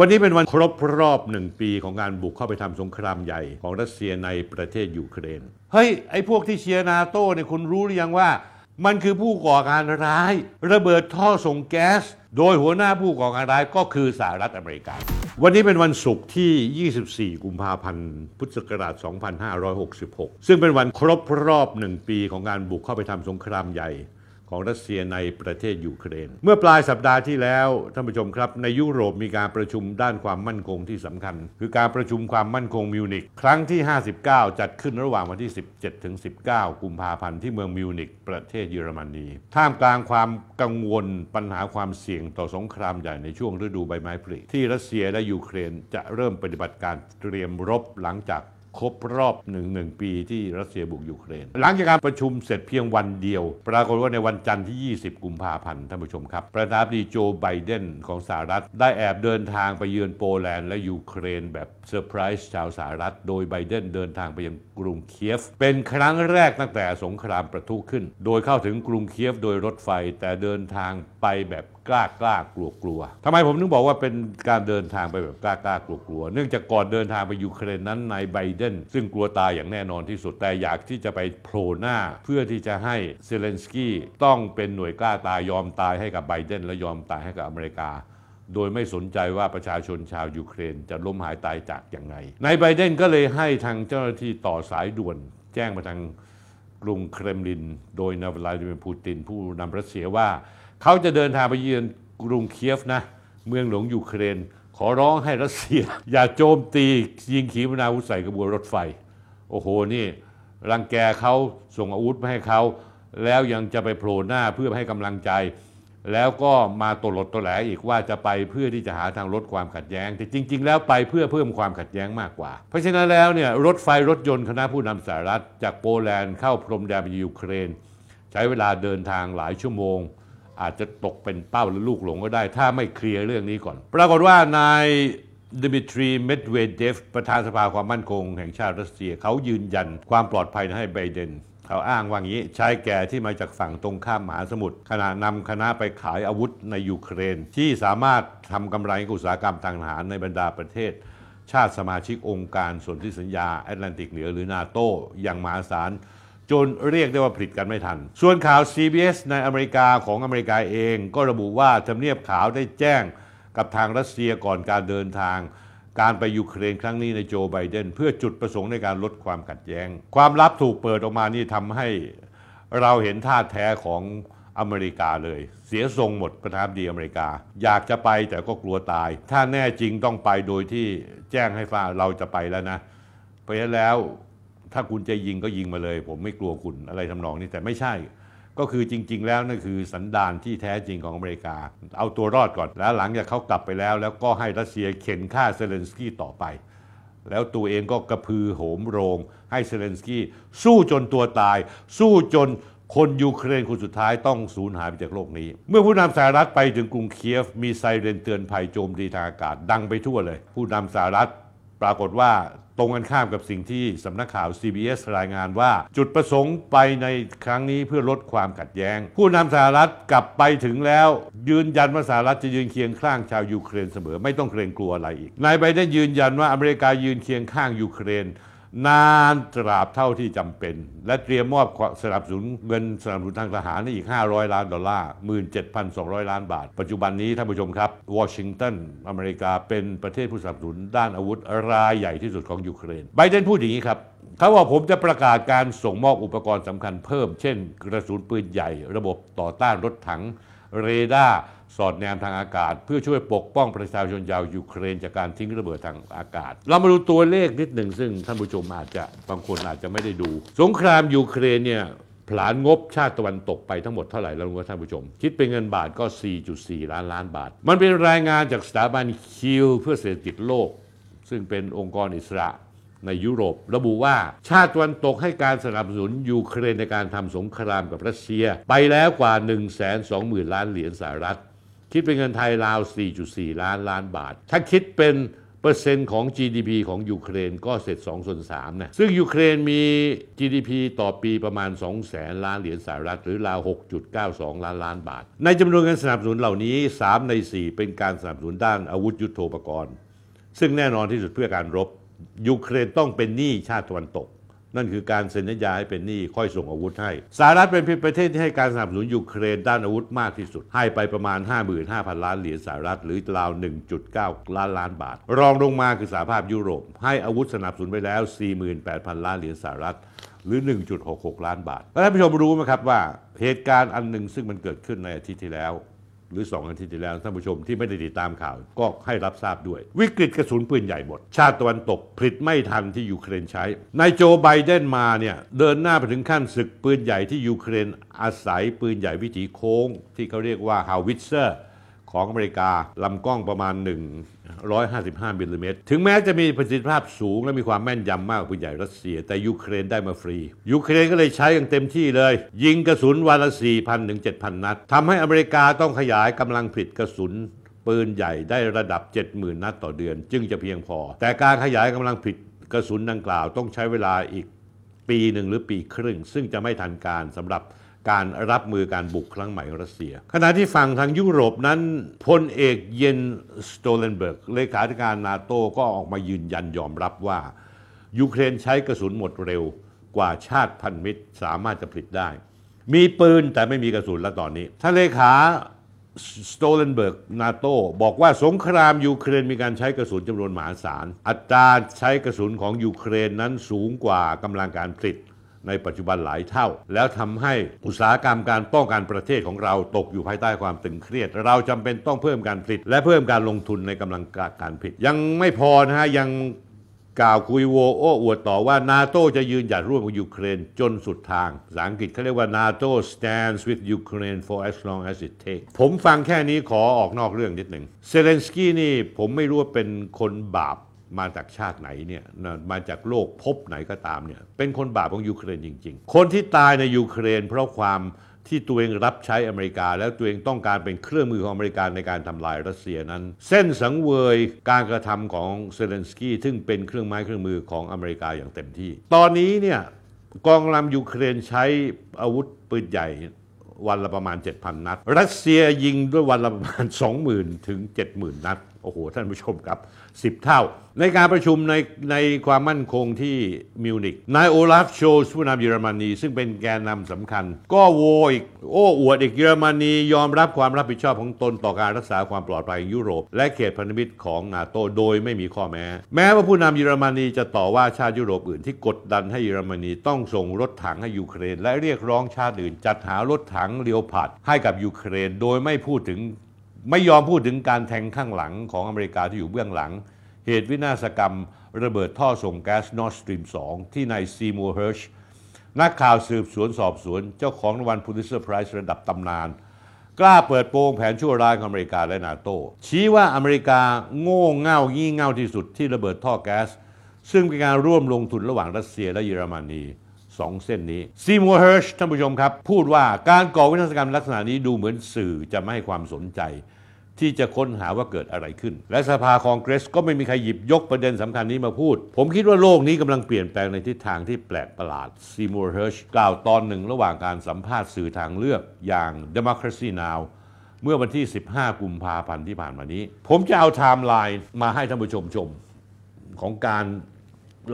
วันนี้เป็นวันครบรอบหนึ่งปีของการบุกเข้าไปทำสงครามใหญ่ของรัสเซียในประเทศยูเครน เฮ้ย ไอ้พวกที่เชียร์นาโต้เนี่ยคุณรู้หรือยังว่า มันคือผู้ก่อการร้าย ระเบิดท่อส่งแก๊ส โดยหัวหน้าผู้ก่อการร้ายก็คือสหรัฐอเมริกา วันนี้เป็นวันศุกร์ที่ 24 กุมภาพันธ์ พุทธศักราช 2566 ซึ่งเป็นวันครบรอบหนึ่งปีของการบุกเข้าไปทำสงครามใหญ่ ของรัสเซียในประเทศยูเครน เมื่อปลายสัปดาห์ที่แล้วท่านผู้ชมครับในยุโรปมีการประชุมด้านความมั่นคงที่สำคัญ คือการประชุมความมั่นคงมิวนิกครั้งที่ 59 จัดขึ้นระหว่างวันที่ 17ถึง19 กุมภาพันธ์ที่เมืองมิวนิกประเทศเยอรมนีท่ามกลางความกังวลปัญหาความเสี่ยงต่อสงครามใหญ่ในช่วงฤดูใบไม้ผลิที่รัสเซียและยูเครนจะเริ่มปฏิบัติการเตรียมรบหลังจาก ครบรอบหนึ่งหนึ่งปีที่รัสเซียบุกยูเครน หลังจากการประชุมเสร็จเพียงวันเดียว ปรากฏว่าในวันจันทร์ที่ 20 กุมภาพันธ์ท่านผู้ชมครับ ประธานาธิบดีโจไบเดนของสหรัฐ ได้แอบเดินทางไปเยือนโปแลนด์และยูเครนแบบเซอร์ไพรส์ชาวสหรัฐ โดยไบเดนเดินทางไปยังกรุงเคียฟ เป็นครั้งแรกตั้งแต่สงครามประทุขึ้น โดยเข้าถึงกรุงเคียฟโดยรถไฟแต่เดินทางไปแบบ กล้ากล้ากลัวกลัวทำไมผมถึงบอกว่าเป็นการเดินทางไปแบบกล้ากล้ากลัวกลัว เนื่องจากก่อนเดินทางไปยูเครนนั้นนายไบเดนซึ่งกลัวตายอย่างแน่นอนที่สุดแต่อยากที่จะไปโผล่หน้า เพื่อที่จะให้เซเลนสกี้ต้องเป็นหน่วยกล้าตายยอมตายให้กับไบเดนและยอมตายให้กับอเมริกาโดยไม่สนใจว่าประชาชนชาวยูเครนจะล้มหายตายจากอย่างไรนายไบเดนก็เลยให้ทางเจ้าหน้าที่ต่อสายด่วน แจ้งมาทางกรุงเครมลิน โดยนายวลาดิเมียร์ปูตินผู้นำรัสเซียว่า เขาจะเดินทางไปเยือนกรุงเคียฟนะ เมืองหลวงยูเครน ขอร้องให้รัสเซีย อย่าโจมตียิงขีปนาวุธใส่กระบวนรถไฟ โอ้โหนี่รังแกเขาส่งอาวุธมาให้เขา แล้วยังจะไปโผล่หน้าเพื่อให้กำลังใจ แล้วก็มาตลดตวแหลอีกว่าจะไปเพื่อที่จะหาทางลดความขัดแย้ง แต่จริง ๆ แล้วไปเพื่อเพิ่มความขัดแย้งมากกว่า เพราะฉะนั้นแล้วเนี่ยรถไฟรถยนต์คณะผู้นำสหรัฐ จากโปแลนด์เข้าพรมแดนไปยูเครน ใช้เวลาเดินทางหลายชั่วโมง อาจจะตกเป็นเป้าหรือลูกหลงก็ได้ ถ้าไม่เคลียร์เรื่องนี้ก่อน ปรากฏว่านายดิมิทรี เมดเวเดฟ ประธานสภาความมั่นคงแห่งชาติรัสเซีย เขายืนยันความปลอดภัยให้ไบเดน เขาอ้างว่างี้ชายแก่ที่มาจากฝั่งตรงข้ามมหาสมุทรขณะนำคณะไปขายอาวุธในยูเครน ที่สามารถทำกำไรกับอุตสาหกรรมทางทหารในบรรดาประเทศ ชาติสมาชิกองค์การสนธิสัญญาแอตแลนติกเหนือหรือนาโตอย่างมหาศาล จนเรียกได้ว่าผลิตกันไม่ทัน ส่วนข่าว CBS ในอเมริกาของอเมริกาเอง ก็ระบุว่าทำเนียบขาวได้แจ้งกับทางรัสเซียก่อนการเดินทาง การไปยูเครนครั้งนี้ในโจไบเดน เพื่อจุดประสงค์ในการลดความขัดแย้ง ความลับถูกเปิดออกมานี่ทำให้เราเห็นท่าแท้ของอเมริกาเลย เสียทรงหมดประธานดีอเมริกา อยากจะไปแต่ก็กลัวตาย ถ้าแน่จริงต้องไปโดยที่แจ้งให้ฟ้าเราจะไปแล้วนะ เพราะฉะนั้นแล้ว ถ้าคุณจะยิงก็ยิงมาเลย ผมไม่กลัวคุณอะไรทำนองนี้แต่ไม่ใช่ ก็คือจริง ๆ แล้วนั่นคือสันดานที่แท้จริงของอเมริกา เอาตัวรอดก่อน แล้วหลังจากเขากลับไปแล้ว แล้วก็ให้รัสเซียเข่นฆ่าเซเลนสกี้ต่อไป แล้วตัวเองก็กระพือโหมโรง ให้เซเลนสกี้สู้จนตัวตาย สู้จนคนยูเครนคนสุดท้ายต้องสูญหายไปจากโลกนี้ เมื่อผู้นำสหรัฐไปถึงกรุงเคียฟ มีไซเรนเตือนภัยโจมตีทางอากาศดังไปทั่วเลย ผู้นำสหรัฐ ปรากฏว่าตรงกันข้ามกับสิ่งที่สำนักข่าว CBS รายงานว่า จุดประสงค์ไปในครั้งนี้เพื่อลดความขัดแย้ง ผู้นำสหรัฐกลับไปถึงแล้ว ยืนยันว่าสหรัฐจะยืนเคียงข้างชาวยูเครนเสมอ ไม่ต้องเกรงกลัวอะไรอีกนายไบเดนยืนยันว่าอเมริกายืนเคียงข้างยูเครน นานตราบเท่าที่จำเป็น และเตรียมมอบสนับสนุนเงินสนับสนุนทางทหารให้อีก 500 ล้านดอลลาร์ 17,200 ล้านบาท ปัจจุบันนี้ท่านผู้ชมครับวอชิงตันอเมริกาเป็นประเทศผู้สนับสนุนด้านอาวุธรายใหญ่ที่สุดของยูเครนไบเดนพูดอย่างนี้ครับเขาว่าผมจะประกาศการส่งมอบอุปกรณ์สำคัญเพิ่ม เช่น กระสุนปืนใหญ่ ระบบต่อต้านรถถังเรดาร์ สอดแนมทางอากาศ เพื่อช่วยปกป้องประชาชนชาวยูเครนจากการทิ้งระเบิดทางอากาศ เรามาดูตัวเลขนิดหนึ่งซึ่งท่านผู้ชมอาจจะบางคนอาจจะไม่ได้ดู สงครามยูเครนเนี่ยผลานงบชาติตะวันตกไปทั้งหมดเท่าไหร่แล้วรู้ไหมท่านผู้ชม คิดเป็นเงินบาทก็ 4.4 ล้านล้านบาท มันเป็นรายงานจากสถาบันคิวเพื่อเศรษฐกิจโลก ซึ่งเป็นองค์กรอิสระในยุโรป ระบุว่าชาติตะวันตกให้การสนับสนุนยูเครนในการทำสงครามกับรัสเซีย ไปแล้วกว่า 1 2 0 0 0 0 ล้านเหรียญสหรัฐ คิดเป็นเงินไทยราว 4.4 ล้านล้านบาท ถ้าคิดเป็นเปอร์เซ็นต์ของ GDP ของยูเครนก็เสร็จ2ส่วน3นะซึ่งยูเครนมี GDP ต่อปีประมาณ 2 แสนล้านเหรียญสหรัฐหรือราว 6.92 ล้านล้านบาท ในจำนวนเงินสนับสนุนเหล่านี้ 3 ใน 4 เป็นการสนับสนุนด้านอาวุธยุโทโธปกรณ์ ซึ่งแน่นอนที่สุดเพื่อการรบยูเครนต้องเป็นหนี้ชาติตะวันตก นั่นคือการเซ็นสัญญาให้เป็นหนี้ค่อยส่งอาวุธให้สหรัฐเป็นประเทศที่ให้การสนับสนุนยูเครนด้านอาวุธมากที่สุด ให้ไปประมาณ 55,000 ล้านเหรียญสหรัฐ หรือราว 1.9 ล้านล้านบาท รองลงมาคือสหภาพยุโรป ให้อาวุธสนับสนุนไปแล้ว 48,000 ล้านเหรียญสหรัฐหรือ 1.66 ล้านบาทแล้วท่านผู้ชมรู้ไหมครับว่าเหตุการณ์อันหนึ่งซึ่งมันเกิดขึ้นในอาทิตย์ที่แล้ว หรือ 2 อาทิตย์ที่แล้วท่านผู้ชมที่ไม่ได้ติดตามข่าวก็ให้รับทราบด้วย วิกฤตกระสุนปืนใหญ่หมด ชาติตะวันตกผลิตไม่ทันที่ยูเครนใช้นายโจไบเดนมาเนี่ยเดินหน้าไปถึงขั้นศึกปืนใหญ่ที่ยูเครนอาศัยปืนใหญ่วิถีโค้ง ที่เขาเรียกว่า howitzer ของอเมริกาลำกล้องประมาณ 155มิลลิเมตรถึงแม้จะมีประสิทธิภาพสูงและมีความแม่นยำมากกว่าปืนใหญ่รัสเซีย แต่ยูเครนได้มาฟรี ยูเครนก็เลยใช้อย่างเต็มที่เลย ยิงกระสุนวันละ 4,000 ถึง 7,000 นัดทำให้อเมริกาต้องขยายกำลังผลิตกระสุนปืนใหญ่ได้ระดับ 70,000 นัดต่อเดือน จึงจะเพียงพอ แต่การขยายกำลังผลิตกระสุนดังกล่าวต้องใช้เวลาอีกปีหนึ่งหรือปีครึ่ง ซึ่งจะไม่ทันการสำหรับ การรับมือการบุกครั้งใหม่ของรัสเซีย ขณะที่ฝั่งทางยุโรปนั้นพลเอกเยนสโตเลนเบิร์กเลขาธิการนาโตก็ออกมายืนยันยอมรับว่า ยูเครนใช้กระสุนหมดเร็วกว่าชาติพันธมิตรสามารถจะผลิตได้ มีปืนแต่ไม่มีกระสุนแล้วตอนนี้ท่านเลขาสโตเลนเบิร์กนาโตบอกว่าสงครามยูเครนมีการใช้กระสุนจำนวนมหาศาล อัตราใช้กระสุนของยูเครนนั้นสูงกว่ากำลังการผลิต ในปัจจุบันหลายเท่า แล้วทำให้อุตสาหกรรมการป้องกันประเทศของเราตกอยู่ภายใต้ความตึงเครียด เราจำเป็นต้องเพิ่มการผลิต และเพิ่มการลงทุนในกำลังการผลิต ยังไม่พอนะฮะยังกล่าวคุยโวโอ้อวดต่อว่านาโตจะยืนหยัดร่วมกับยูเครนจนสุดทาง ภาษาอังกฤษเขาเรียกว่า NATO stands with Ukraine for as long as it takes ผมฟังแค่นี้ขอออกนอกเรื่องนิดหนึ่งเซเลนสกี้นี่ผมไม่รู้ว่าเป็นคนบาป มาจากชาติไหนเนี่ยมาจากโลกภพไหนก็ตามเนี่ยเป็นคนบาปของยูเครนจริง ๆ คนที่ตายในยูเครน เพราะความที่ตัวเองรับใช้อเมริกา แล้วตัวเองต้องการเป็นเครื่องมือของอเมริกาในการทำลายรัสเซียนั้น เส้นสังเวยการกระทำของเซเลนสกี้ซึ่งเป็นเครื่องไม้เครื่องมือของอเมริกาอย่างเต็มที่ ตอนนี้เนี่ยกองกำลังยูเครนใช้อาวุธปืนใหญ่วันละประมาณ 7,000 นัด รัสเซียยิงด้วยวันละประมาณ 20,000 ถึง 70,000 นัดโอ้โห ท่านผู้ชมครับ 10 เท่า ในการประชุมในในความมั่นคงที่มิวนิกนายโอลาฟโชส์ผู้นำเยอรมนี ซึ่งเป็นแกนนำสำคัญ ก็โวยโอ้อวดอีกเยอรมนี ยอมรับความรับผิดชอบของตนต่อการรักษาความปลอดภัยยุโรป และเขตพันธมิตรของนาโตโดยไม่มีข้อแม้ แม้ว่าผู้นำเยอรมนีจะต่อว่าชาติยุโรปอื่นที่กดดันให้เยอรมนีต้องส่งรถถังให้ยูเครน และเรียกร้องชาติอื่น จัดหารถถัง Leopard ให้กับยูเครน โดยไม่พูดถึง ไม่ยอมพูดถึงการแทงข้างหลังของอเมริกาที่อยู่เบื้องหลัง เหตุวินาศกรรมระเบิดท่อส่งแก๊ส Nord Stream 2ที่นายซีมัวร์เฮิร์ชนักข่าวสืบสวนสอบสวน เจ้าของรางวัล Pulitzer Prize ระดับตำนาน กล้าเปิดโปงแผนชั่วร้ายของอเมริกาและนาโตชี้ว่าอเมริกาโง่เง่ายี่เง่าที่สุดที่ระเบิดท่อแก๊สซึ่งเป็นการร่วมลงทุนระหว่างรัสเซียและเยอรมนี สองเส้นนี้ซีมัวร์ เฮิร์ชท่านผู้ชมครับ พูดว่าการก่อวินาศกรรมลักษณะนี้ดูเหมือนสื่อจะไม่ให้ความสนใจ ที่จะค้นหาว่าเกิดอะไรขึ้น และสภาคองเกรสก็ไม่มีใครหยิบยกประเด็นสำคัญนี้มาพูด ผมคิดว่าโลกนี้กำลังเปลี่ยนแปลงในทิศทางที่แปลกประหลาดซีมัวร์ เฮิร์ชกล่าวตอนหนึ่งระหว่างการสัมภาษณ์สื่อทางเลือกอย่าง Democracy Now เมื่อวันที่ 15 กุมภาพันธ์ที่ผ่านมานี้ ผมจะเอาไทม์ไลน์มาให้ท่านผู้ชมชมของการ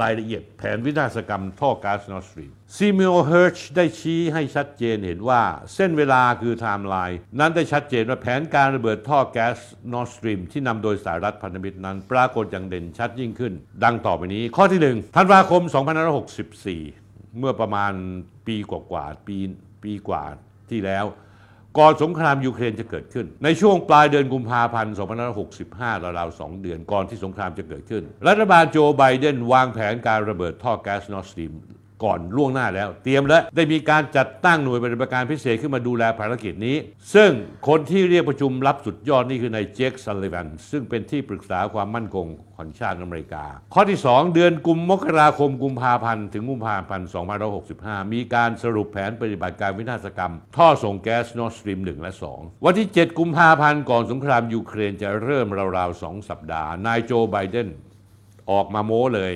รายละเอียดแผนวินาศกรรมท่อก๊าซนอร์สตรีมซีมัวร์ เฮิร์ชได้ชี้ให้ชัดเจนเห็นว่าเส้นเวลาคือไทม์ไลน์นั้นได้ชัดเจนว่าแผนการระเบิดท่อแก๊สนอร์สตรีมที่นำโดยสหรัฐพันธมิตรนั้น ปรากฏอย่างเด่นชัดยิ่งขึ้น ดังต่อไปนี้ ข้อที่ 1 ธันวาคม 2564 เมื่อประมาณปีกว่าๆปีปีกว่าที่แล้ว ก่อนสงครามยูเครนจะเกิดขึ้น ในช่วงปลายเดือนกุมภาพันธ์2565ราวๆ2เดือนก่อนที่สงครามจะเกิดขึ้น รัฐบาลโจไบเดนวางแผนการระเบิดท่อแก๊สนอร์สตรีม ก่อนล่วงหน้าแล้ว เตรียมแล้วได้มีการจัดตั้งหน่วยปฏิบัติการพิเศษขึ้นมาดูแลภารกิจนี้ ซึ่งคนที่เรียกประชุมลับสุดยอดนี่คือนายเจคซัลลิแวนซึ่งเป็นที่ปรึกษาความมั่นคงของชาติอเมริกา ข้อที่ 2 เดือนกุมมกราคมกุมภาพันธ์ถึงกุมภาพันธ์2565 มีการสรุปแผนปฏิบัติการวินาศกรรม ท่อส่งแก๊สนอร์สตรีม 1 และ 2 วันที่ 7 กุมภาพันธ์ก่อนสงครามยูเครนจะเริ่มราวๆ2สัปดาห์นายโจไบเดนออกมาโม้เลย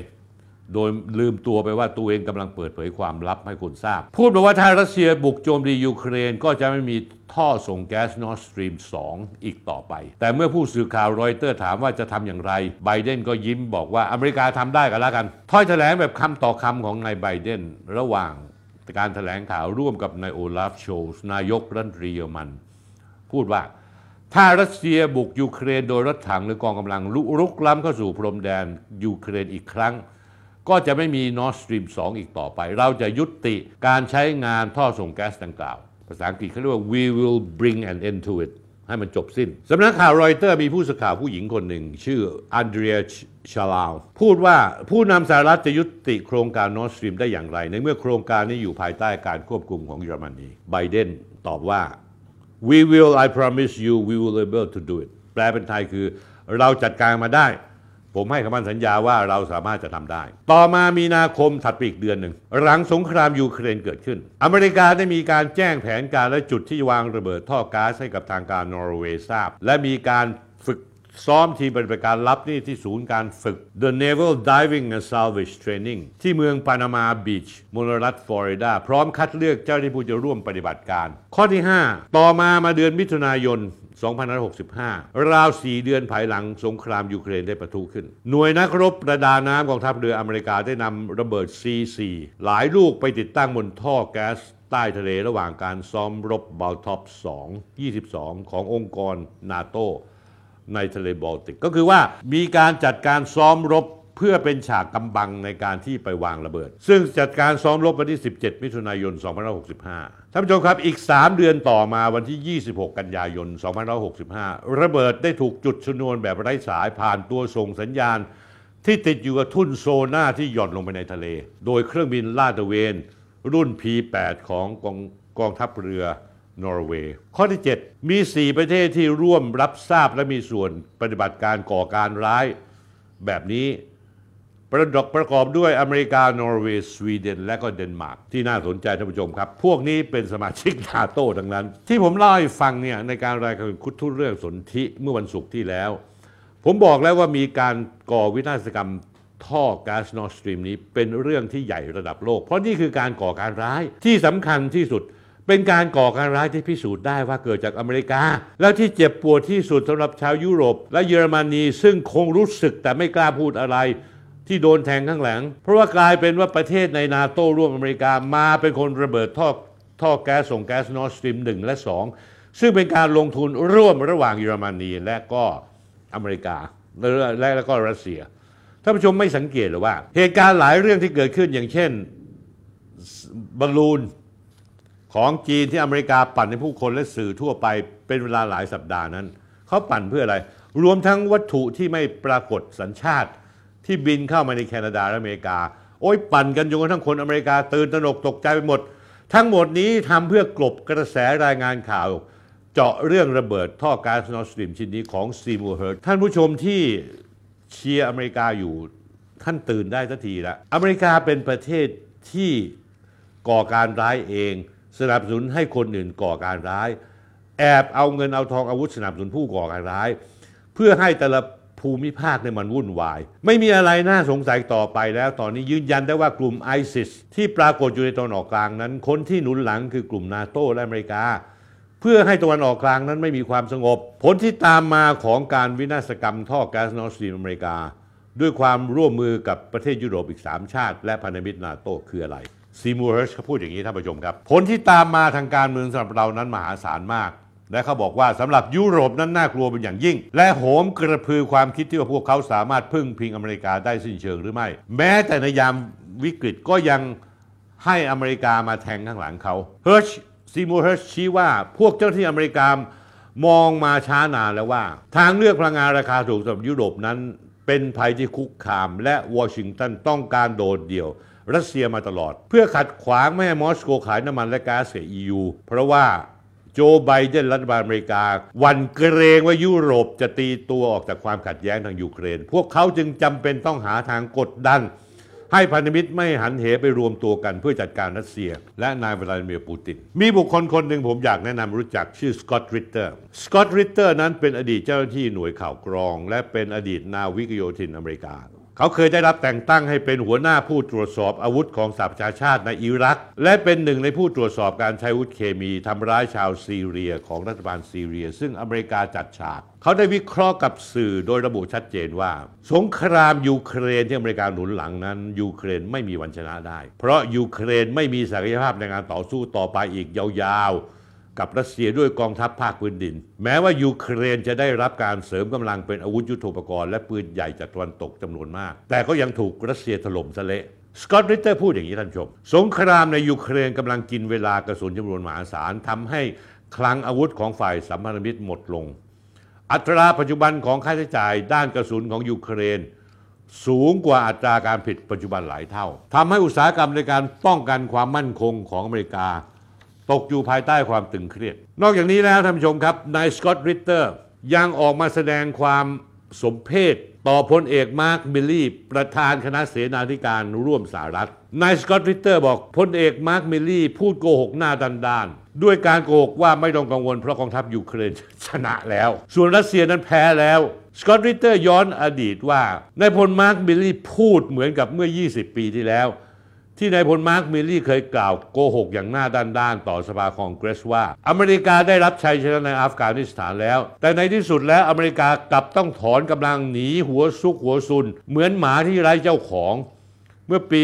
โดยลืมตัวไปว่าตัวเองกำลังเปิดเผยความลับให้คนทราบ พูดมาว่าถ้ารัสเซียบุกโจมตียูเครน ก็จะไม่มีท่อส่งแก๊สนอร์สตรีม 2 อีกต่อไป แต่เมื่อผู้สื่อข่าวรอยเตอร์ถามว่าจะทำอย่างไร ไบเดนก็ยิ้มบอกว่าอเมริกาทำได้ก็แล้วกัน ถ้อยแถลงแบบคำต่อคำของนายไบเดนระหว่างการแถลงข่าวร่วมกับนายโอลาฟโชลส์นายกรัฐมนตรีเยอรมัน พูดว่าถ้ารัสเซียบุกยูเครนโดยรถถังหรือกองกำลังรุกล้ำเข้าสู่พรมแดนยูเครนอีกครั้ง ก็จะไม่มี Nord Stream 2 อีกต่อไป เราจะยุติการใช้งานท่อส่งแก๊สดังกล่าว ภาษาอังกฤษเขาเรียกว่า we will bring an end to it ให้มันจบสิ้น สำนักข่าวรอยเตอร์มีผู้สื่อข่าวผู้หญิงคนหนึ่ง ชื่ออันเดรียชาลาว พูดว่าผู้นำสหรัฐจะยุติโครงการ Nord Stream ได้อย่างไร ในเมื่อโครงการนี้อยู่ภายใต้การควบคุมของเยอรมนีไบเดนตอบว่า we will I promise you we will able to do it แปลเป็นไทยคือเราจัดการมันได้ ผมให้คำมั่นสัญญาว่าเราสามารถจะทำได้ ต่อมามีนาคมถัดไปอีกเดือนหนึ่ง หลังสงครามยูเครนเกิดขึ้น อเมริกาได้มีการแจ้งแผนการและจุดที่วางระเบิดท่อก๊าซให้กับทางการนอร์เวย์ทราบ และมีการฝึกซ้อมทีมปฏิบัติการลับนี่ที่ศูนย์การฝึก The Naval Diving and Salvage Training ที่เมืองปานามาบีชมลรัฐฟลอริดา พร้อมคัดเลือกเจ้าหน้าที่ผู้จะร่วมปฏิบัติการ ข้อที่ 5 ต่อมามาเดือนมิถุนายน 2565 ราว 4 เดือนภายหลังสงครามยูเครนได้ปะทุขึ้น หน่วยนักรบประดาน้ำกองทัพเรืออเมริกาได้นำระเบิด C4 หลายลูกไปติดตั้งบนท่อแก๊สใต้ทะเลระหว่างการซ้อมรบบาลท็อป 2 22 ขององค์กรนาโตในทะเลบอลติก ก็คือว่ามีการจัดการซ้อมรบ เพื่อเป็นฉากกำบังในการที่ไปวางระเบิด ซึ่งจัดการซ้อมรบวันที่ 17 มิถุนายน 2565 ท่านผู้ชมครับอีก 3 เดือนต่อมาวันที่ 26 กันยายน 2565 ระเบิดได้ถูกจุดชนวนแบบไร้สายผ่านตัวส่งสัญญาณ ที่ติดอยู่กับทุ่นโซน่าที่หย่อนลงไปในทะเล โดยเครื่องบินลาดตระเวน รุ่น P8 ของกองกองทัพเรือนอร์เวย์ข้อที่ 7 มี 4 ประเทศที่ร่วมรับทราบและมีส่วนปฏิบัติการก่อการร้ายแบบนี้ ประดกประกอบด้วยอเมริกา นอร์เวย์ สวีเดน และก็เดนมาร์กที่น่าสนใจท่านผู้ชมครับ พวกนี้เป็นสมาชิกนาโต้ทั้งนั้น ที่ผมเล่าให้ฟังเนี่ยในการรายการคุดทุเรื่องสนธิเมื่อวันศุกร์ที่แล้ว ผมบอกแล้วว่ามีการก่อวินาศกรรมท่อก๊าซนอร์สตรีมนี้เป็นเรื่องที่ใหญ่ระดับโลก เพราะนี่คือการก่อการร้ายที่สำคัญที่สุด เป็นการก่อการร้ายที่พิสูจน์ได้ว่าเกิดจากอเมริกา แล้วที่เจ็บปวดที่สุดสำหรับชาวยุโรป และเยอรมนีซึ่งคงรู้สึกแต่ไม่กล้าพูดอะไร ที่โดนแทงข้างหลัง เพราะว่ากลายเป็นว่าประเทศในนาโต้ร่วมอเมริกามาเป็นคนระเบิดท่อท่อแก๊สส่งแก๊สนอร์สตรีม1และ 2 ซึ่งเป็นการลงทุนร่วมระหว่างเยอรมนีและก็อเมริกาและและแล้วก็รัสเซียท่านผู้ชมไม่สังเกตหรือว่า เหตุการณ์หลายเรื่องที่เกิดขึ้นอย่างเช่นบอลลูนของจีนที่อเมริกาปั่นให้ผู้คนและสื่อทั่วไปเป็นเวลาหลายสัปดาห์นั้น เขาปั่นเพื่ออะไร รวมทั้งวัตถุที่ไม่ปรากฏสัญชาติ ที่บินเข้ามาในแคนาดาและอเมริกา โอ้ยปั่นกันจนกระทั่งคนอเมริกาตื่นตระหนกตกใจไปหมด ทั้งหมดนี้ทำเพื่อกลบกระแสรายงานข่าว เจาะเรื่องระเบิดท่อก๊าซนอร์สตรีมชิ้นนี้ของซีมัวร์ เฮิร์ช ท่านผู้ชมที่เชียร์อเมริกาอยู่ท่านตื่นได้สักทีละอเมริกาเป็นประเทศที่ก่อการร้ายเอง สนับสนุนให้คนอื่นก่อการร้าย แอบเอาเงินเอาทองอาวุธสนับสนุนผู้ก่อการร้าย เพื่อให้แต่ละ ภูมิภาคเนี่ยมันวุ่นวาย ไม่มีอะไรน่าสงสัยต่อไปแล้ว ตอนนี้ยืนยันได้ว่ากลุ่มไอซิสที่ปรากฏอยู่ในตะวันออกกลางนั้น คนที่หนุนหลังคือกลุ่มนาโตและอเมริกา เพื่อให้ตะวันออกกลางนั้นไม่มีความสงบ ผลที่ตามมาของการวินาศกรรมท่อแก๊สนอร์สตรีมอเมริกา ด้วยความร่วมมือกับประเทศยุโรปอีก 3 ชาติ และพันธมิตรนาโตคืออะไรซีมัวร์ เฮิร์ชเขาพูดอย่างนี้ท่านผู้ชมครับ ผลที่ตามมาทางการเมืองสำหรับเรานั้นมหาศาลมาก และเขาบอกว่าสำหรับยุโรปนั้นน่ากลัวเป็นอย่างยิ่ง และโหมกระพือความคิดที่ว่าพวกเขาสามารถพึ่งพิงอเมริกาได้สิ้นเชิงหรือไม่ แม้แต่ในยามวิกฤตก็ยังให้อเมริกามาแทงข้างหลังเขาเฮิร์ชซีมัวร์ เฮิร์ชชี้ว่าพวกเจ้าหน้าที่อเมริกามองมาช้านานแล้วว่า ทางเลือกพลังงานราคาถูกสำหรับยุโรปนั้น เป็นภัยที่คุกคาม และวอชิงตันต้องการโดดเดี่ยว รัสเซียมาตลอด เพื่อขัดขวางไม่ให้มอสโกขายน้ำมันและก๊าซแก่ EU เพราะว่า โจไบเดนรัฐบาลอเมริกาหวั่นเกรงว่ายุโรปจะตีตัวออกจากความขัดแย้งทางยูเครน พวกเขาจึงจำเป็นต้องหาทางกดดัน ให้พันธมิตรไม่หันเหไปรวมตัวกันเพื่อจัดการรัสเซีย และนายวลาดิเมียร์ปูติน มีบุคคลคนหนึ่งผมอยากแนะนำรู้จักชื่อสกอตต์ริตเตอร์สกอตต์ริตเตอร์นั้นเป็นอดีตเจ้าหน้าที่หน่วยข่าวกรอง และเป็นอดีตนาวิกโยธินอเมริกา เขาเคยได้รับแต่งตั้งให้เป็นหัวหน้าผู้ตรวจสอบอาวุธของสหประชาชาติในอิรัก และเป็นหนึ่งในผู้ตรวจสอบการใช้อาวุธเคมีทำร้ายชาวซีเรียของรัฐบาลซีเรีย ซึ่งอเมริกาจัดฉาก เขาได้วิเคราะห์กับสื่อโดยระบุชัดเจนว่า สงครามยูเครนที่อเมริกาหนุนหลังนั้นยูเครนไม่มีวันชนะได้ เพราะยูเครนไม่มีศักยภาพในการต่อสู้ต่อไปอีกยาวๆ กับรัสเซียด้วยกองทัพภาคพื้นดิน แม้ว่ายูเครนจะได้รับการเสริมกำลังเป็นอาวุธยุโทโธปกรณ์และปืนใหญ่จากตะวันตกจำนวนมาก แต่ก็ยังถูกรัสเซียถล่มซะเละสกอตต์ริตเตอร์พูดอย่างนี้ท่านชม สงครามในยูเครนกำลังกินเวลากระสุนจำนวนมหาศาลทำให้คลังอาวุธของฝ่ายสัมพันธมิตรหมดลง อัตราปัจจุบันของค่าใช้จ่ายด้านกระสุนของยูเครน สูงกว่าอัตราการผลิตปัจจุบันหลายเท่าทำให้อุตสาหกรรมในการป้องกันความมั่นคงของอเมริกา ตกอยู่ภายใต้ความตึงเครียด นอกจากนี้แล้วท่านผู้ชมครับนายสกอตต์ริตเตอร์ยังออกมาแสดงความสมเพชต่อพลเอกมาร์คมิลลี่ ประธานคณะเสนาธิการร่วมสหรัฐนายสกอตต์ริตเตอร์บอกพลเอกมาร์คมิลลี่ พูดโกหกหน้าดันดานๆด้วยการโกหกว่าไม่ต้องกังวลเพราะกองทัพยูเครนชนะแล้ว ส่วนรัสเซียนั้นแพ้แล้วสกอตต์ริตเตอร์ย้อนอดีตว่านายพลมาร์คมิลลี่พูดเหมือนกับเมื่อ 20 ปีที่แล้ว ที่นายพลมาร์คมิลลี่เคยกล่าวโกหกอย่างหน้าด้านๆต่อสภาคองเกรสว่า อเมริกาได้รับชัยชนะในอัฟกานิสถานแล้ว แต่ในที่สุดแล้วอเมริกากลับต้องถอนกำลังหนีหัวซุกหัวซุน เหมือนหมาที่ไร้เจ้าของ เมื่อปี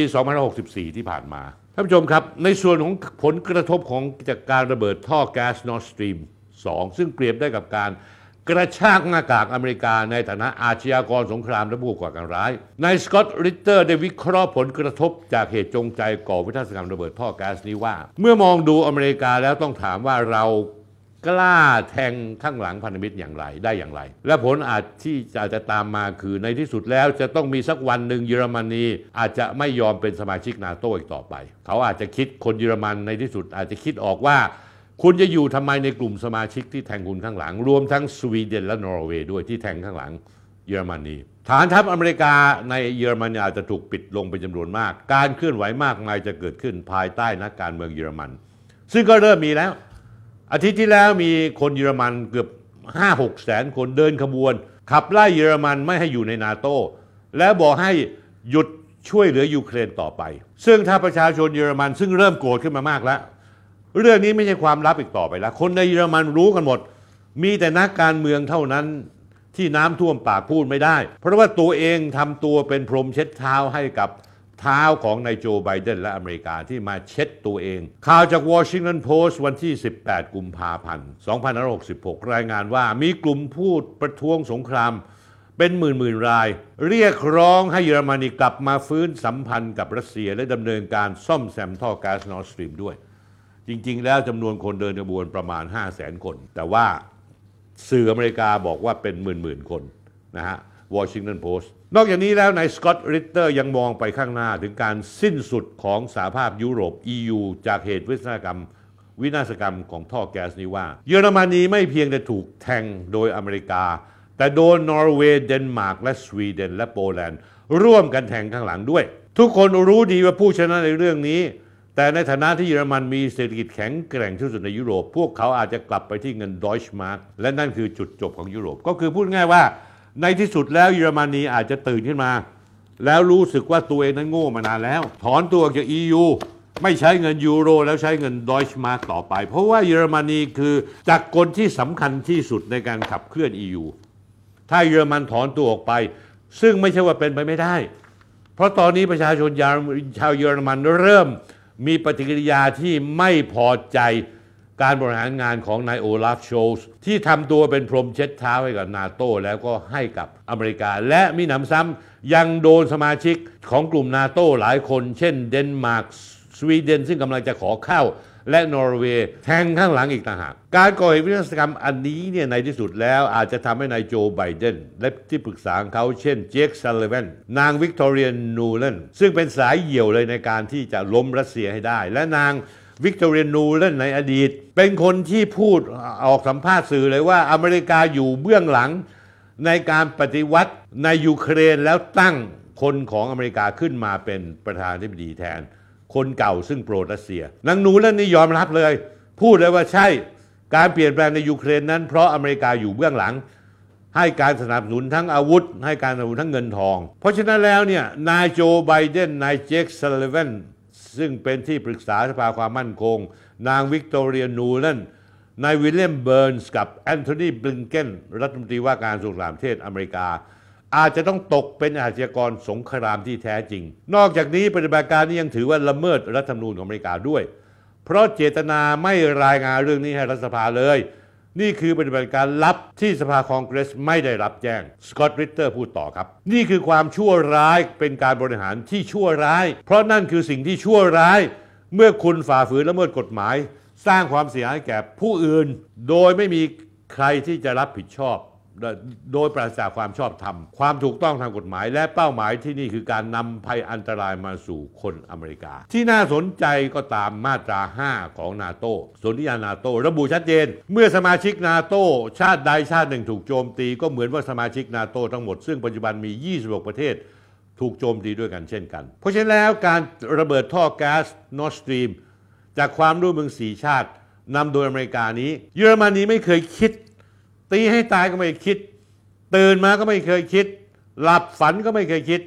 2564 ที่ผ่านมาท่านผู้ชมครับ ในส่วนของผลกระทบของจากการระเบิดท่อแก๊สนอร์สตรีม 2 ซึ่งเปรียบได้กับการ กระชากหน้ากากอเมริกาในฐานะอาชญากรสงครามและผู้ก่อการร้าย นายสกอตต์ริตเตอร์ได้วิเคราะห์ผลกระทบจากเหตุจงใจก่อวินาศกรรมระเบิดท่อแก๊สนี้ว่า เมื่อมองดูอเมริกาแล้วต้องถามว่าเรากล้าแทงข้างหลังพันธมิตรอย่างไรได้อย่างไร และผลอาจที่อาจจะตามมาคือในที่สุดแล้วจะต้องมีสักวันหนึ่งเยอรมนีอาจจะไม่ยอมเป็นสมาชิกนาโตอีกต่อไป เขาอาจจะคิดคนเยอรมันในที่สุดอาจจะคิดออกว่า คุณจะอยู่ทำไมในกลุ่มสมาชิกที่แทงคุณข้างหลัง รวมทั้งสวีเดนและนอร์เวย์ด้วยที่แทงข้างหลังเยอรมนีฐานทัพอเมริกาในเยอรมนีอาจจะถูกปิดลงเป็นจำนวนมาก การเคลื่อนไหวมากมายจะเกิดขึ้นภายใต้นักการเมืองเยอรมัน ซึ่งก็เริ่มมีแล้ว อาทิตย์ที่แล้วมีคนเยอรมันเกือบ 5 6 แสนคนเดินขบวน ขับไล่เยอรมันไม่ให้อยู่ในนาโตและบอกให้หยุดช่วยเหลือยูเครนต่อไป ซึ่งถ้าประชาชนเยอรมันซึ่งเริ่มโกรธขึ้นมามากแล้ว เรื่องนี้ไม่ใช่ความลับอีกต่อไปแล้ว คนในเยอรมันรู้กันหมด มีแต่นักการเมืองเท่านั้นที่น้ำท่วมปากพูดไม่ได้ เพราะว่าตัวเองทำตัวเป็นพรมเช็ดเท้าให้กับเท้าของนายโจไบเดนและอเมริกาที่มาเช็ดตัวเอง ข่าวจากวอชิงตันโพสต์วันที่ 18 กุมภาพันธ์2566 รายงานว่ามีกลุ่มผู้ประท้วงสงครามเป็นหมื่นหมื่นราย เรียกร้องให้เยอรมนีกลับมาฟื้นสัมพันธ์กับรัสเซียและดำเนินการซ่อมแซมท่อก๊าซนอร์สตรีมด้วย จริง ๆ แล้วจำนวนคนเดินขบวนประมาณ 5 0 0แสนคน แต่ว่าสื่ออเมริกาบอกว่าเป็นหมื่นๆคนนะฮะวอชิงตันโพสต์นอกจากนี้แล้วนายสกอตต์ริตเตอร์ยังมองไปข้างหน้าถึงการสิ้นสุดของสหภาพยุโรป EU จากเหตุวินาศกรรม วินาศกรรมของท่อแก๊สนี้ว่า เยอรมนีไม่เพียงแต่ถูกแทงโดยอเมริกา แต่โดนนอร์เวย์เดนมาร์กและสวีเดนและโปแลนด์ ร่วมกันแทงข้างหลังด้วย ทุกคนรู้ดีว่าผู้ชนะในเรื่องนี้ แต่ในฐานะที่เยอรมันมีเศรษฐกิจแข็งแกร่งที่สุดในยุโรป พวกเขาอาจจะกลับไปที่เงินดอยช์มาร์กและนั่นคือจุดจบของยุโรป ก็คือพูดง่ายว่า ในที่สุดแล้วเยอรมนีอาจจะตื่นขึ้นมา แล้วรู้สึกว่าตัวเองนั้นโง่มานานแล้ว ถอนตัวออกจาก EU ไม่ใช้เงินยูโร แล้วใช้เงินดอยช์มาร์กต่อไป เพราะว่าเยอรมนีคือจักรกลที่สำคัญที่สุดในการขับเคลื่อน EU ถ้าเยอรมันถอนตัวออกไป ซึ่งไม่ใช่ว่าเป็นไปไม่ได้ เพราะตอนนี้ประชาชนชาวเยอรมันเริ่ม มีปฏิกิริยาที่ไม่พอใจการบริหารงานของนายโอลาฟโชลส์ที่ทำตัวเป็นพรมเช็ดเท้าให้กับนาโตแล้วก็ให้กับอเมริกา และมีหนำซ้ำยังโดนสมาชิกของกลุ่มนาโตหลายคน เช่นเดนมาร์กสวีเดนซึ่งกำลังจะขอเข้า และนอร์เวย์แทงข้างหลังอีกต่างหาก การก่อเหตุวินาศกรรมอันนี้เนี่ยในที่สุดแล้วอาจจะทำให้นายโจไบเดนและที่ปรึกษาของเขาเช่นเจคซัลลิแวนนางวิกตอเรียนูเลนซึ่งเป็นสายเหี่ยวเลยในการที่จะล้มรัสเซียให้ได้ และนางวิกตอเรียนูเลนในอดีต เป็นคนที่พูดออกสัมภาษณ์สื่อเลยว่าอเมริกาอยู่เบื้องหลังในการปฏิวัติในยูเครนแล้วตั้งคนของอเมริกาขึ้นมาเป็นประธานาธิบดีแทน คนเก่าซึ่งโปรดรัสเซียนางนูเล่นนี่ยอมรับเลย พูดเลยว่าใช่การเปลี่ยนแปลงในยูเครนนั้น เพราะอเมริกาอยู่เบื้องหลัง ให้การสนับสนุนทั้งอาวุธ ให้การสนับสนุนทั้งเงินทอง เพราะฉะนั้นแล้วเนี่ยนายโจไบเดนนายเจคซัลเลวนซึ่งเป็นที่ปรึกษาสภาความมั่นคง นางวิกตอเรียนูเลนนายวิลเลียมเบิร์นส์กับแอนโทนีบลิงเกนรัฐมนตรีว่าการกระทรวงต่างประเทศอเมริกา อาจจะต้องตกเป็นอาชญากรสงครามที่แท้จริง นอกจากนี้ปฏิบัติการนี้ยังถือว่าละเมิดรัฐธรรมนูญของอเมริกาด้วย เพราะเจตนาไม่รายงานเรื่องนี้ให้รัฐสภาเลย นี่คือปฏิบัติการลับที่สภาคองเกรสไม่ได้รับแจ้ง สกอตต์ริตเตอร์พูดต่อครับ นี่คือความชั่วร้ายเป็นการบริหารที่ชั่วร้าย เพราะนั่นคือสิ่งที่ชั่วร้าย เมื่อคุณฝ่าฝืนละเมิดกฎหมาย สร้างความเสียหายแก่ผู้อื่น โดยไม่มีใครที่จะรับผิดชอบ โดยปราศจากความชอบธรรม ความถูกต้องทางกฎหมาย และเป้าหมายที่นี่คือการนำภัยอันตรายมาสู่คนอเมริกา ที่น่าสนใจก็ตามมาตรา 5 ของนาโตสนธิญานาโตระบุชัดเจน เมื่อสมาชิกนาโตชาติใดชาติหนึ่งถูกโจมตีก็เหมือนว่าสมาชิกนาโตทั้งหมด ซึ่งปัจจุบันมี 26 ประเทศ ถูกโจมตีด้วยกันเช่นกัน เพราะฉะนั้นแล้วการระเบิดท่อแก๊สนอร์สตรีมจากความร่วมมือสี่ชาตินำโดยอเมริกานี้ เยอรมนีไม่เคยคิด ตีให้ตายก็ไม่คิด ตื่นมาก็ไม่เคยคิด หลับฝันก็ไม่เคยคิด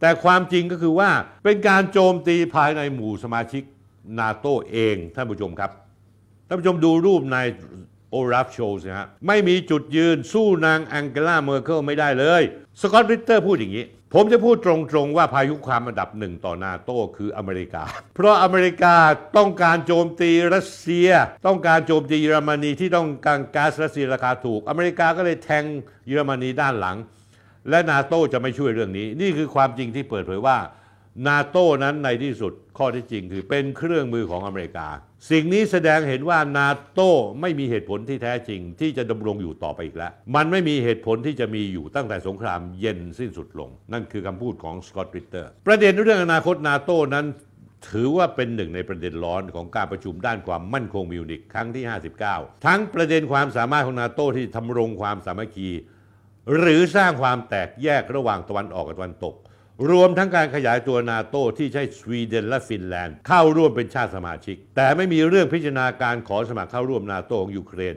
แต่ความจริงก็คือว่าเป็นการโจมตีภายในหมู่สมาชิกนาโตเองท่านผู้ชมครับท่านผู้ชมดูรูปใน โอลาฟโชลส์นะฮะไม่มีจุดยืนสู้นางแองเกลาเมอร์เคิลไม่ได้เลย สกอตต์ริตเตอร์พูดอย่างนี้ ผมจะพูดตรงๆว่าภัยคุกคามอันดับหนึ่งต่อนาโต้คืออเมริกา เพราะอเมริกาต้องการโจมตีรัสเซีย ต้องการโจมตีเยอรมนีที่ต้องการก๊าซรัสเซียราคาถูก อเมริกาก็เลยแทงเยอรมนีด้านหลัง และนาโต้จะไม่ช่วยเรื่องนี้ นี่คือความจริงที่เปิดเผยว่านาโต้นั้นในที่สุดข้อเท็จจริงคือเป็นเครื่องมือของอเมริกา สิ่งนี้แสดงเห็นว่านาโต้ไม่มีเหตุผลที่แท้จริง ที่จะดำรงอยู่ต่อไปอีกแล้ว มันไม่มีเหตุผลที่จะมีอยู่ตั้งแต่สงครามเย็นสิ้นสุดลง นั่นคือคำพูดของสกอตต์ริตเตอร์ประเด็นเรื่องอนาคตนาโต้นั้นถือว่าเป็นหนึ่งในประเด็นร้อนของการประชุมด้านความมั่นคงมิวนิกครั้งที่ 59 ทั้งประเด็นความสามารถของนาโต้ที่ทำรงความสามัคคี หรือสร้างความแตกแยกระหว่างตะวันออกกับตะวันตก รวมทั้งการขยายตัวนาโต้ที่ใช้สวีเดนและฟินแลนด์ เข้าร่วมเป็นชาติสมาชิก แต่ไม่มีเรื่องพิจารณาการขอสมัครเข้าร่วมนาโต้ของยูเครน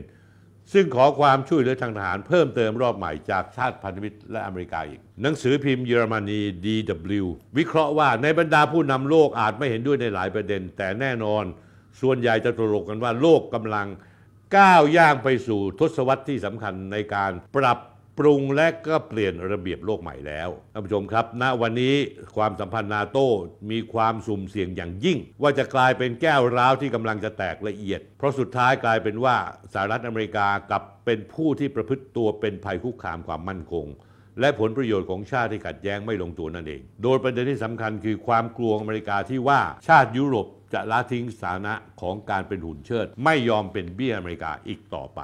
ซึ่งขอความช่วยเหลือทางทหารเพิ่มเติมรอบใหม่จากชาติพันธมิตรและอเมริกาอีก หนังสือพิมพ์เยอรมนี DW วิเคราะห์ว่าในบรรดาผู้นำโลกอาจไม่เห็นด้วยในหลายประเด็น แต่แน่นอน ส่วนใหญ่จะตกลงกันว่าโลกกำลังก้าวย่างไปสู่ทศวรรษที่สำคัญในการปรับ ปรุงและก็เปลี่ยนระเบียบโลกใหม่แล้วท่านผู้ชมครับ ณวันนี้ความสัมพันธ์นาโต้มีความสุ่มเสี่ยงอย่างยิ่ง ว่าจะกลายเป็นแก้วร้าวที่กำลังจะแตกละเอียด เพราะสุดท้ายกลายเป็นว่าสหรัฐอเมริกากับเป็นผู้ที่ประพฤติตัวเป็นภัยคุกคามความมั่นคง และผลประโยชน์ของชาติที่ขัดแย้งไม่ลงตัวนั่นเอง โดยประเด็นที่สำคัญคือความกลัวองอเมริกาที่ว่าชาติยุโรปจะละทิ้งสถานะของการเป็นหุ่นเชิด ไม่ยอมเป็นเบี้ยอเมริกาอีกต่อไป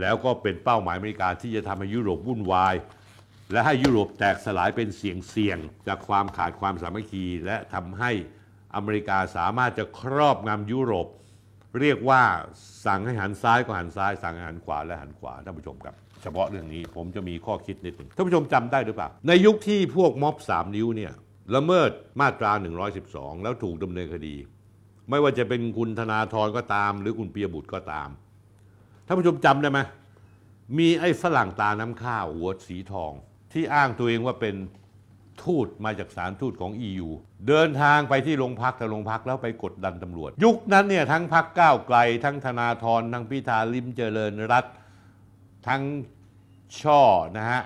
แล้วก็เป็นเป้าหมายอเมริกาที่จะทำให้ยุโรปวุ่นวาย และให้ยุโรปแตกสลายเป็นเสียงเสียงจากความขาดความสามัคคี และทำให้อเมริกาสามารถจะครอบงำยุโรป เรียกว่าสั่งให้หันซ้ายก็หันซ้าย สั่งให้หันขวาและหันขวาท่านผู้ชมครับ เฉพาะเรื่องนี้ผมจะมีข้อคิดนิดหนึ่งท่านผู้ชมจำได้หรือเปล่า ในยุคที่พวกม็อบ3นิ้วเนี่ยละเมิดมาตรา 112 แล้วถูกดำเนินคดี ไม่ว่าจะเป็นคุณธนาธรก็ตาม หรือคุณเปียบุตรก็ตาม ท่านผู้ชมจำได้ไหมมีไอ้ฝรั่งตาน้ำข้าวหัวสีทอง ที่อ้างตัวเองว่าเป็นทูตมาจากสารทูตของ EU เดินทางไปที่โรงพักแต่โรงพักแล้วไปกดดันตำรวจ ยุคนั้นเนี่ยทั้งพักก้าวไกล ทั้งธนาธรทั้งพิธาลิ้มเจริญรัตน์ทั้งช่อนะฮะ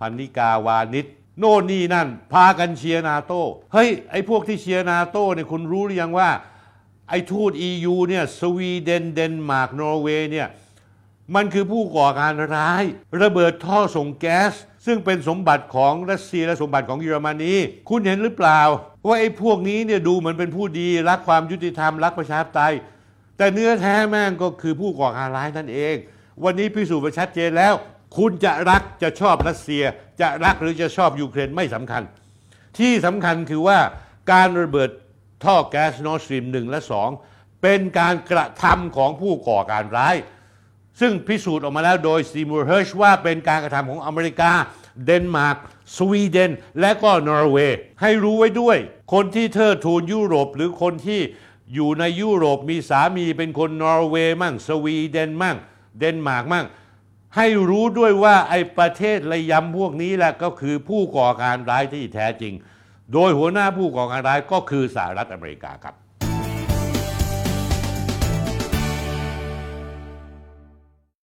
พรรณิการ์วานิชโน่นนี่นั่น พากันเชียร์นาโต้เฮ้ย ไอ้พวกที่เชียร์นาโต้เนี่ยคุณรู้หรือยังว่า ไอ้ทูต EU เนี่ยสวีเดนเดนมาร์กนอร์เวย์เนี่ย มันคือผู้ก่อการร้าย ระเบิดท่อส่งแก๊ส ซึ่งเป็นสมบัติของรัสเซียและสมบัติของเยอรมนีคุณเห็นหรือเปล่า ว่าไอ้พวกนี้เนี่ยดูเหมือนเป็นผู้ดี รักความยุติธรรม รักประชาธิปไตย แต่เนื้อแท้แม่งก็คือผู้ก่อการร้ายนั่นเอง วันนี้พิสูจน์ไปชัดเจนแล้ว คุณจะรักจะชอบรัสเซีย จะรักหรือจะชอบยูเครนไม่สำคัญ ที่สำคัญคือว่าการระเบิดท่อแก๊ส Nord Stream 1และ2เป็นการกระทำของผู้ก่อการร้าย ซึ่งพิสูจน์ออกมาแล้วโดยซีมูร์เฮิร์ชว่าเป็นการกระทำของอเมริกา เดนมาร์ก สวีเดน และก็นอร์เวย์ ให้รู้ไว้ด้วย คนที่เทิดทูนยุโรปหรือคนที่อยู่ในยุโรปมีสามีเป็นคนนอร์เวย์มั่ง สวีเดนมั่ง เดนมาร์กมั่ง ให้รู้ด้วยว่าไอ้ประเทศระยำพวกนี้แหละก็คือผู้ก่อการร้ายที่แท้จริง โดยหัวหน้าผู้ก่อการร้ายก็คือสหรัฐอเมริกาครับ